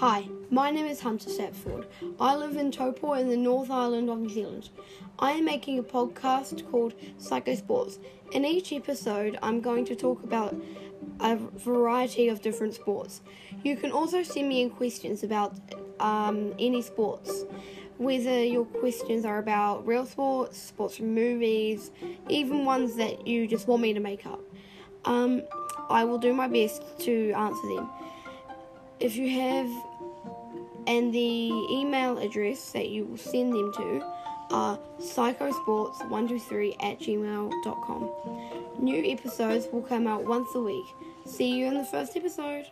Hi, my name is Hunter Stepford. I live in Taupo in the North Island of New Zealand. I am making a podcast called Psycho Sports. In each episode, I'm going to talk about a variety of different sports. You can also send me in questions about um, any sports, whether your questions are about real sports, sports from movies, even ones that you just want me to make up. Um, I will do my best to answer them. If you have, and the email address that you will send them to are psychosports123 at gmail.com. New episodes will come out once a week. See you in the first episode.